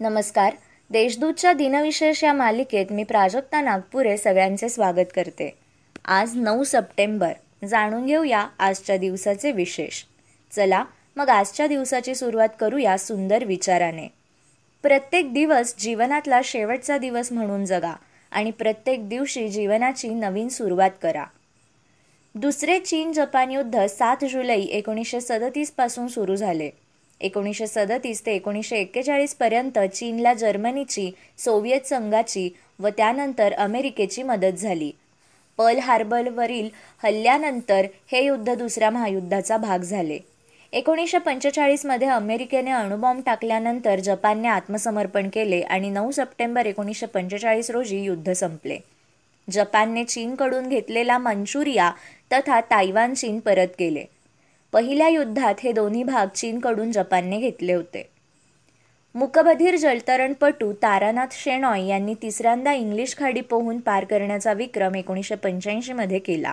नमस्कार. देशदूतच्या दिनविशेष या मालिकेत मी प्राजक्ता नागपुरे सगळ्यांचे स्वागत करते. आज नऊ सप्टेंबर. जाणून घेऊया आजच्या दिवसाचे विशेष. चला मग आजच्या दिवसाची सुरुवात करूया सुंदर विचाराने. प्रत्येक दिवस जीवनातला शेवटचा दिवस म्हणून जगा आणि प्रत्येक दिवशी जीवनाची नवीन सुरुवात करा. दुसरे चीन जपान युद्ध सात जुलै एकोणीसशे सदतीसपासून सुरू झाले. एकोणीसशे सदतीस ते एकोणीसशे एक्केचाळीसपर्यंत चीनला जर्मनीची सोव्हिएत संघाची व त्यानंतर अमेरिकेची मदत झाली. पर्ल हार्बरवरील हल्ल्यानंतर हे युद्ध दुसऱ्या महायुद्धाचा भाग झाले. एकोणीसशे पंचेचाळीसमध्ये अमेरिकेने अणुबॉम्ब टाकल्यानंतर जपानने आत्मसमर्पण केले आणि नऊ सप्टेंबर एकोणीसशे पंचेचाळीस रोजी युद्ध संपले. जपानने चीनकडून घेतलेला मंचुरिया तथा तायवान चीन परत केले. पहिल्या युद्धात हे दोन्ही भाग चीनकडून जपानने घेतले होते. मुकबधीर जलतरणपटू तारानाथ शेणॉय यांनी तिसऱ्यांदा इंग्लिश खाडी पोहून पार करण्याचा विक्रम एकोणीसशे पंच्याऐंशीमध्ये केला.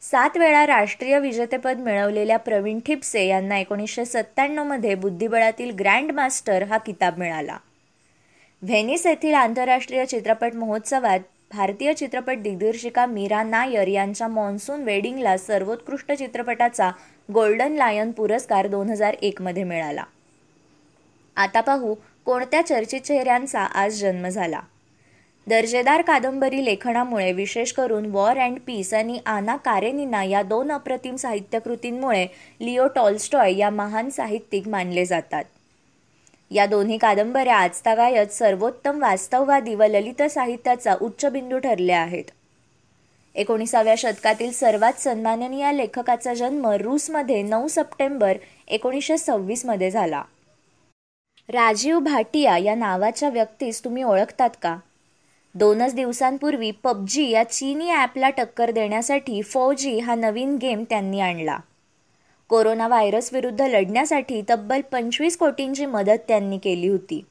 सात वेळा राष्ट्रीय विजेतेपद मिळवलेल्या प्रवीण ठिपसे यांना एकोणीसशे सत्त्याण्णवमध्ये बुद्धिबळातील ग्रँड मास्टर हा किताब मिळाला. व्हेनिस येथील आंतरराष्ट्रीय चित्रपट महोत्सवात भारतीय चित्रपट दिग्दर्शिका मीरा नायर यांच्या मॉन्सून वेडिंगला सर्वोत्कृष्ट चित्रपटाचा गोल्डन लायन पुरस्कार दोन हजार एकमध्ये मिळाला. आता पाहू कोणत्या चर्चित चेहऱ्यांचा आज जन्म झाला. दर्जेदार कादंबरी लेखनामुळे विशेष करून वॉर अँड पीस आणि आना कारेनिना या दोन अप्रतिम साहित्यकृतींमुळे लिओ टॉल्स्टॉय या महान साहित्यिक मानले जातात. या दोन्ही कादंबऱ्या आजतागायत सर्वोत्तम वास्तववादी व ललित साहित्याचा उच्चबिंदू ठरल्या आहेत. एकोणीसाव्या शतकातील सर्वात सन्माननीय लेखकाचा जन्म रूसमध्ये नऊ सप्टेंबर एकोणीसशे सव्वीसमध्ये झाला. राजीव भाटिया या नावाच्या व्यक्तीस तुम्ही ओळखतात का? दोनच दिवसांपूर्वी पबजी या चीनी ॲपला टक्कर देण्यासाठी फौजी हा नवीन गेम त्यांनी आणला. कोरोना व्हायरस विरुद्ध लढण्यासाठी तब्बल पंचवीस कोटींची मदत त्यांनी केली होती.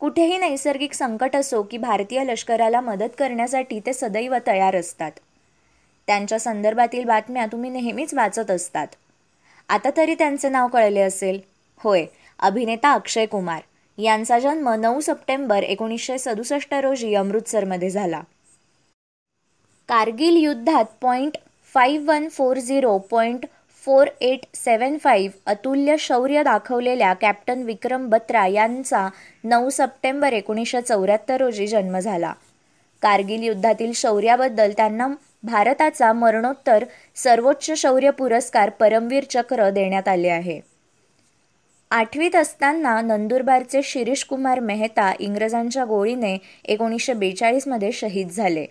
कुठेही नैसर्गिक संकट असो की भारतीय लष्कराला मदत करण्यासाठी ते सदैव तयार असतात. त्यांच्या संदर्भातील बातम्या तुम्ही नेहमीच वाचत असतात. आता तरी त्यांचे नाव कळले असेल. होय अभिनेता अक्षय कुमार. यांचा जन्म नऊ सप्टेंबर एकोणीसशे सदुसष्ट रोजी अमृतसरमध्ये झाला. कारगिल युद्धात point five one four zero point four eight seven five अतुल्य शौर्य दाखवलेल्या कॅप्टन विक्रम बत्रा यांचा नऊ सप्टेंबर एकोणीसशे चौऱ्याहत्तर रोजी जन्म झाला. कारगिल युद्धातील शौर्याबद्दल त्यांना भारताचा मरणोत्तर सर्वोच्च शौर्य पुरस्कार परमवीर चक्र देण्यात आले आहे. आठवीत असताना नंदुरबारचे शिरीष कुमार मेहता इंग्रजांच्या गोळीने एकोणीसशे बेचाळीसमध्ये शहीद झाले.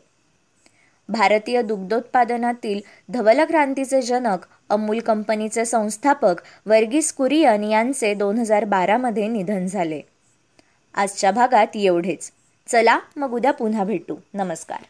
भारतीय दुग्धोत्पादनातील धवल क्रांतीचे जनक अमूल कंपनीचे संस्थापक वर्गीस कुरियन यांचे दोन हजार बारामध्ये निधन झाले. आजच्या भागात एवढेच. चला मग उद्या पुन्हा भेटू. नमस्कार.